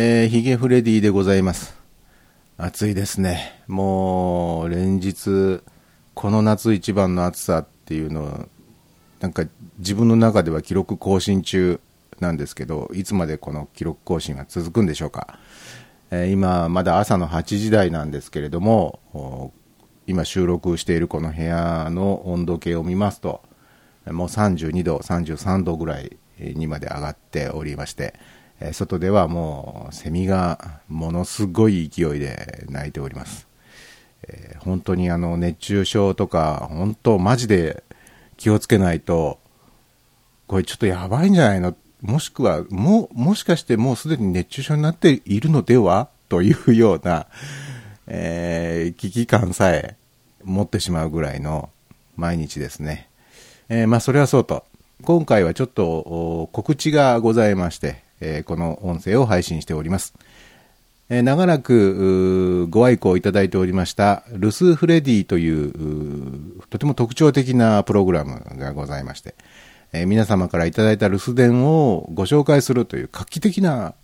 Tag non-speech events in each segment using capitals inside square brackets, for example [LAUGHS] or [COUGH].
えー、ヒゲフレディでございます。暑いですね。もう、連日、この夏一番の暑さっていうのを、なんか自分の中では記録更新中なんですけど、いつまでこの記録更新が続くんでしょうか。えー、今、まだ朝の8時台なんですけれども、今収録しているこの部屋の温度計を見ますと、もう32度、33度ぐらいにまで上がっておりまして、え外ではもうセミがものすごい勢いで鳴いております。えー、本当にあの熱中症とか、本当マジで気をつけないと、これちょっとやばいんじゃないの？もしくは、も、もしかしてもうすでに熱中症になっているのでは？というような、えー、危機感さえ持ってしまうぐらいの毎日ですね。えー、まあそれはそうと、今回はちょっと告知がございまして、えー、この音声を配信しております。えー、長らくご愛顧いただいておりましたルスフレディというとても特徴的なプログラムがございまして、えー、皆様からいただいた留守電をご紹介するという画期的な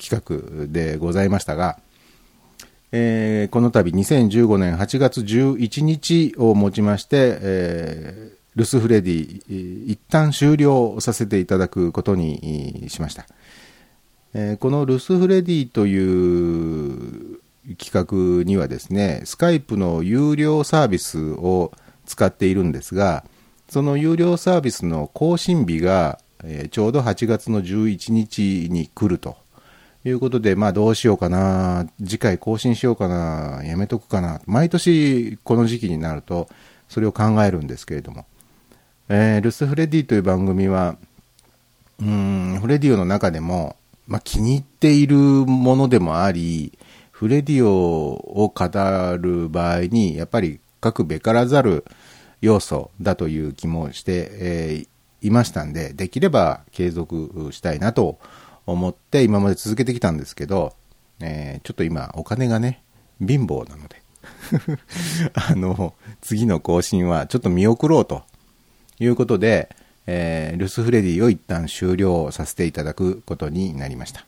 企画でございましたが、えー、この度2015年8月11日をもちまして、え、ルスフレディ、一旦終了させていただくことにしました。このルスフレディという企画にはですね、スカイプの有料サービスを使っているんですが、その有料サービスの更新日が、えちょうど8月の11日に来るということで、まあどうしようかな、次回更新しようかな、やめとくかな、毎年この時期になるとそれを考えるんですけれども、えー、ルス・フレディという番組は、うん、フレディオの中でも、まあ、気に入っているものでもあり、フレディオを語る場合に、やっぱり各べからざる要素だという気もして、えー、いましたんで、できれば継続したいなと思って今まで続けてきたんですけど、えー、ちょっと今お金がね、貧乏なので [LAUGHS] あの、次の更新はちょっと見送ろうということで、えー、ルスフレディを一旦終了させていただくことになりました。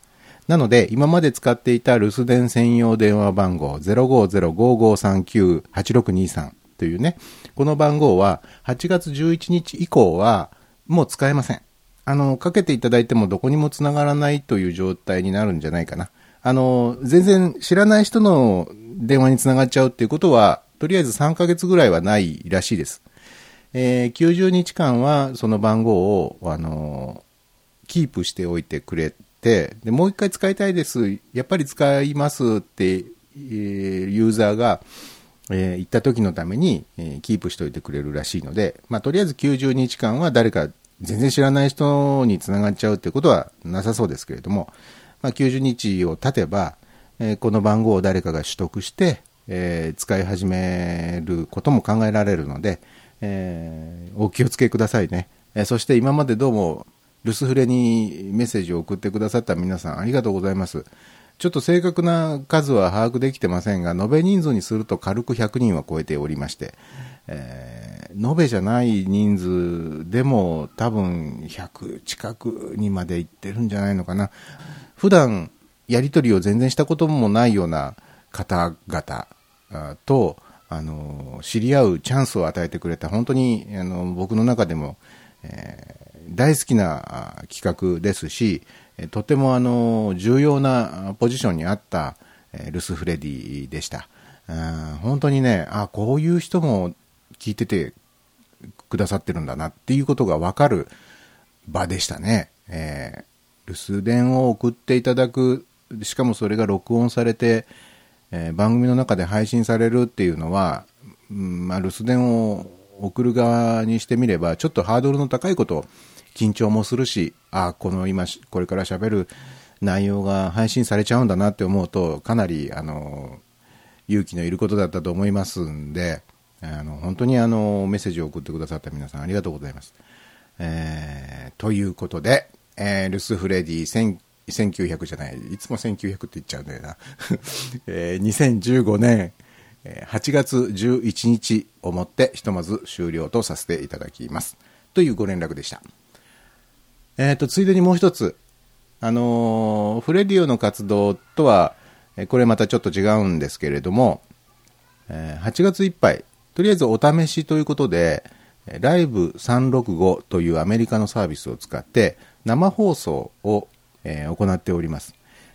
なので、今まで使っていた留守電専用電話番号050-5539-8623というね、この番号は8月11日以降はもう使えません。あの、かけていただいてもどこにも繋がらないという状態になるんじゃないかな。あの、全然知らない人の電話につながっちゃうっていうことは、とりあえず3ヶ月ぐらいはないらしいです。えー、90日間はその番号を、あのー、キープしておいてくれて、で、もう一回使いたいです、やっぱり使いますって、えー、ユーザーが、えー、行った時のために、え、キープしておいてくれるらしいので、まあ、とりあえず90日間は誰か全然知らない人につながっちゃうってことはなさそうですけれども、まあ、90日を経てば、えー、この番号を誰かが取得して、えー、使い始めることも考えられるので、えー、お気をつけくださいね。えー、そして今までどうも、留守フレにメッセージを送ってくださった皆さんありがとうございます。ちょっと正確な数は把握できてませんが、延べ人数にすると軽く100人は超えておりまして、えー、延べじゃない人数でも多分100近くにまで行ってるんじゃないのかな。普段やり取りを全然したこともないような方々と、あの、知り合うチャンスを与えてくれた、本当に、あの、僕の中でも、えー、大好きな企画ですし、とてもあの、重要なポジションにあった、えルス・フレディでした。本当にね、あ、こういう人も聞いててくださってるんだなっていうことがわかる場でしたね。えー、留守電を送っていただく、しかもそれが録音されて、えー、番組の中で配信されるっていうのは、うんまあ、留守電を送る側にしてみれば、ちょっとハードルの高いこと、緊張もするし、あこの今、これから喋る内容が配信されちゃうんだなって思うと、かなり、あの、勇気のいることだったと思いますんで、あの、本当にあの、メッセージを送ってくださった皆さんありがとうございます。えー、ということで、えー、ルスフレディ1900じゃない、いつも1900って言っちゃうんだよな。[LAUGHS] えー、2015年8月11日をもってひとまず終了とさせていただきます。というご連絡でした。えっ、ー、と、ついでにもう一つ、あのー、フレディオの活動とは、これまたちょっと違うんですけれども、え8月いっぱい、とりあえずお試しということで、ライブ365というアメリカのサービスを使って生放送を、え行っております。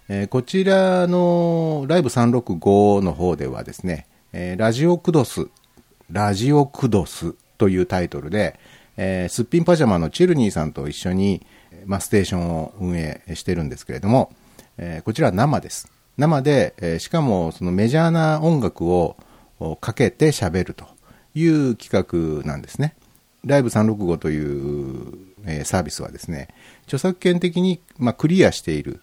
えこちらのライブ365の方ではですね、えラジオクドス、ラジオクドスというタイトルで、え、すっぴんパジャマのチルニーさんと一緒に、まあ、ステーションを運営してるんですけれども、え、こちらは生です。生で、え、しかもそのメジャーな音楽をかけて喋るという企画なんですね。ライブ365という、え、サービスはですね、著作権的に、まあ、クリアしている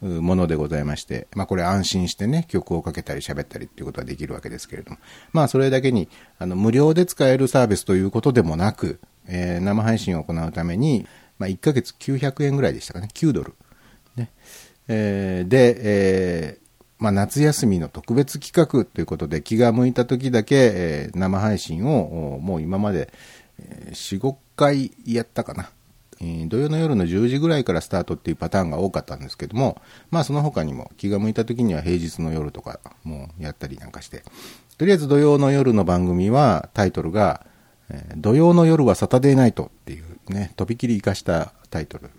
ものでございまして、まあ、これ安心してね、曲をかけたり喋ったりっていうことはできるわけですけれども、まあ、それだけに、あの、無料で使えるサービスということでもなく、えー、生配信を行うために、まあ、1ヶ月900円ぐらいでしたかね、9ドル。ね。えー、で、えー、まあ、夏休みの特別企画ということで、気が向いた時だけ、え、生配信を、もう今まで、え、4、5回やったかな。え、土曜の夜の10時ぐらいからスタートっていうパターンが多かったんですけども、まあその他にも気が向いた時には平日の夜とかもやったりなんかして、とりあえず土曜の夜の番組はタイトルが、え土曜の夜はサタデーナイトっていうね、とびきり生かしたタイトル。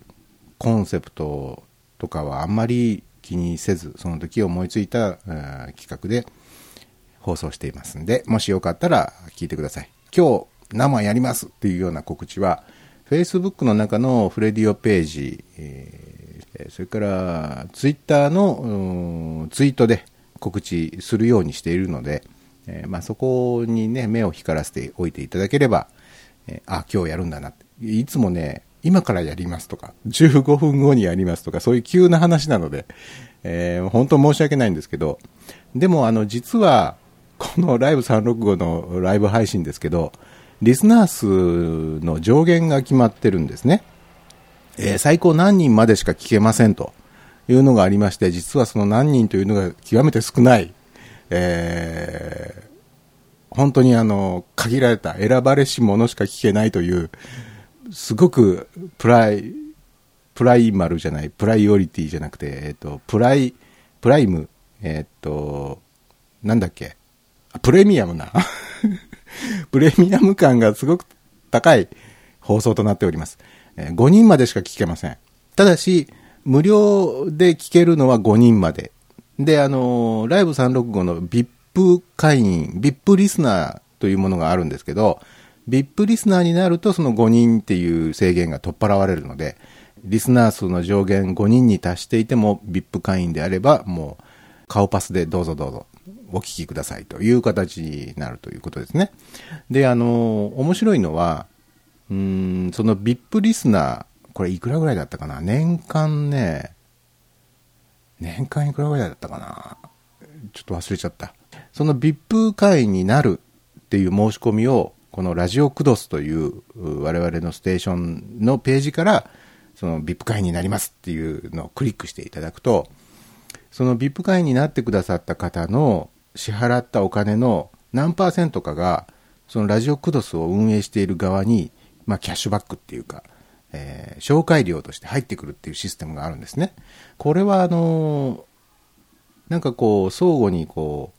コンセプトとかはあんまり気にせず、その時思いついた、え企画で放送していますんで、もしよかったら聞いてください。今日生やりますっていうような告知は、Facebook の中のフレディオページ、えー、それから Twitter のツイートで告知するようにしているので、えー、まあ、そこにね、目を光らせておいていただければ、えー、あ、今日やるんだないつもね、今からやりますとか、15分後にやりますとか、そういう急な話なので、えー、本当申し訳ないんですけど、でもあの、実は、このライブ365のライブ配信ですけど、リスナー数の上限が決まってるんですね。えー、最高何人までしか聞けませんというのがありまして、実はその何人というのが極めて少ない、えー、本当にあの、限られた選ばれし者しか聞けないという、すごくプライ、プライマルじゃない、プライオリティじゃなくて、えっ、と、プライ、プライム、えっ、と、なんだっけ、プレミアムな [LAUGHS] [LAUGHS] プレミアム感がすごく高い放送となっております。え5人までしか聞けません。ただし、無料で聞けるのは5人まで。で、あのライブ365の VIP 会員、VIP リスナーというものがあるんですけど、VIP リスナーになるとその5人っていう制限が取っ払われるので、リスナー数の上限5人に達していても VIP 会員であれば、もう顔パスでどうぞどうぞお聞きくださいという形になるということですね。で、あの、面白いのは、うん、その VIP リスナー、これいくらぐらいだったかな？年間ね、年間いくらぐらいだったかな？ちょっと忘れちゃった。その VIP 会になるっていう申し込みを、このラジオクドスという我々のステーションのページから、その VIP 会になりますっていうのをクリックしていただくと、その VIP 会になってくださった方の支払ったお金の何パーセントかが、そのラジオクドスを運営している側に、まあ、キャッシュバックっていうか、えー、紹介料として入ってくるっていうシステムがあるんですね。これは、あのー、なんかこう、相互にこ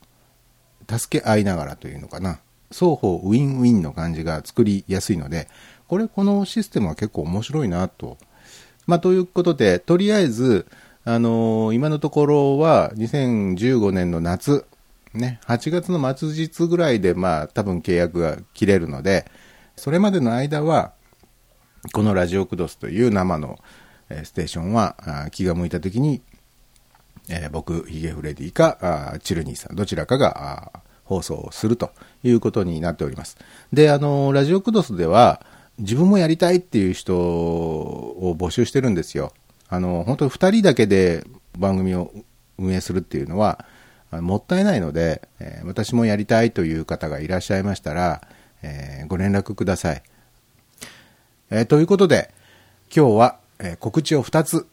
う、助け合いながらというのかな。双方ウィンウィンの感じが作りやすいので、これ、このシステムは結構面白いなと。まあ、ということで、とりあえず、あのー、今のところは2015年の夏、ね、8月の末日ぐらいで、まあ、多分契約が切れるので、それまでの間は、このラジオクドスという生のステーションは、気が向いた時に、えー、僕、ヒゲフレディか、チルニーさん、どちらかが放送をするということになっております。で、あの、ラジオクドスでは、自分もやりたいっていう人を募集してるんですよ。あの、本当に2人だけで番組を運営するっていうのは、もったいないので、え、私もやりたいという方がいらっしゃいましたら、え、ご連絡ください。え、ということで、今日は、え告知を2つ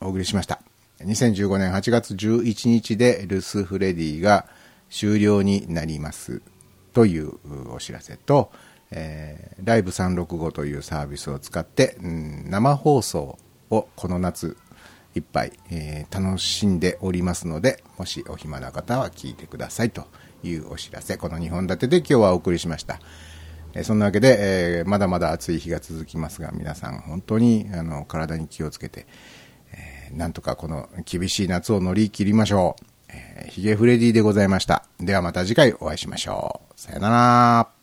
お送りしました。2015年8月11日でルスフレディが終了になりますというお知らせと、えー、ライブ365というサービスを使って、うん、生放送をこの夏一杯、えー、楽しんでおりますので、もしお暇な方は聞いてくださいというお知らせ、この2本立てで今日はお送りしました。えー、そんなわけで、えー、まだまだ暑い日が続きますが、皆さん本当にあの体に気をつけて、えー、なんとかこの厳しい夏を乗り切りましょう。えー、ヒゲフレディでございました。ではまた次回お会いしましょう。さよなら。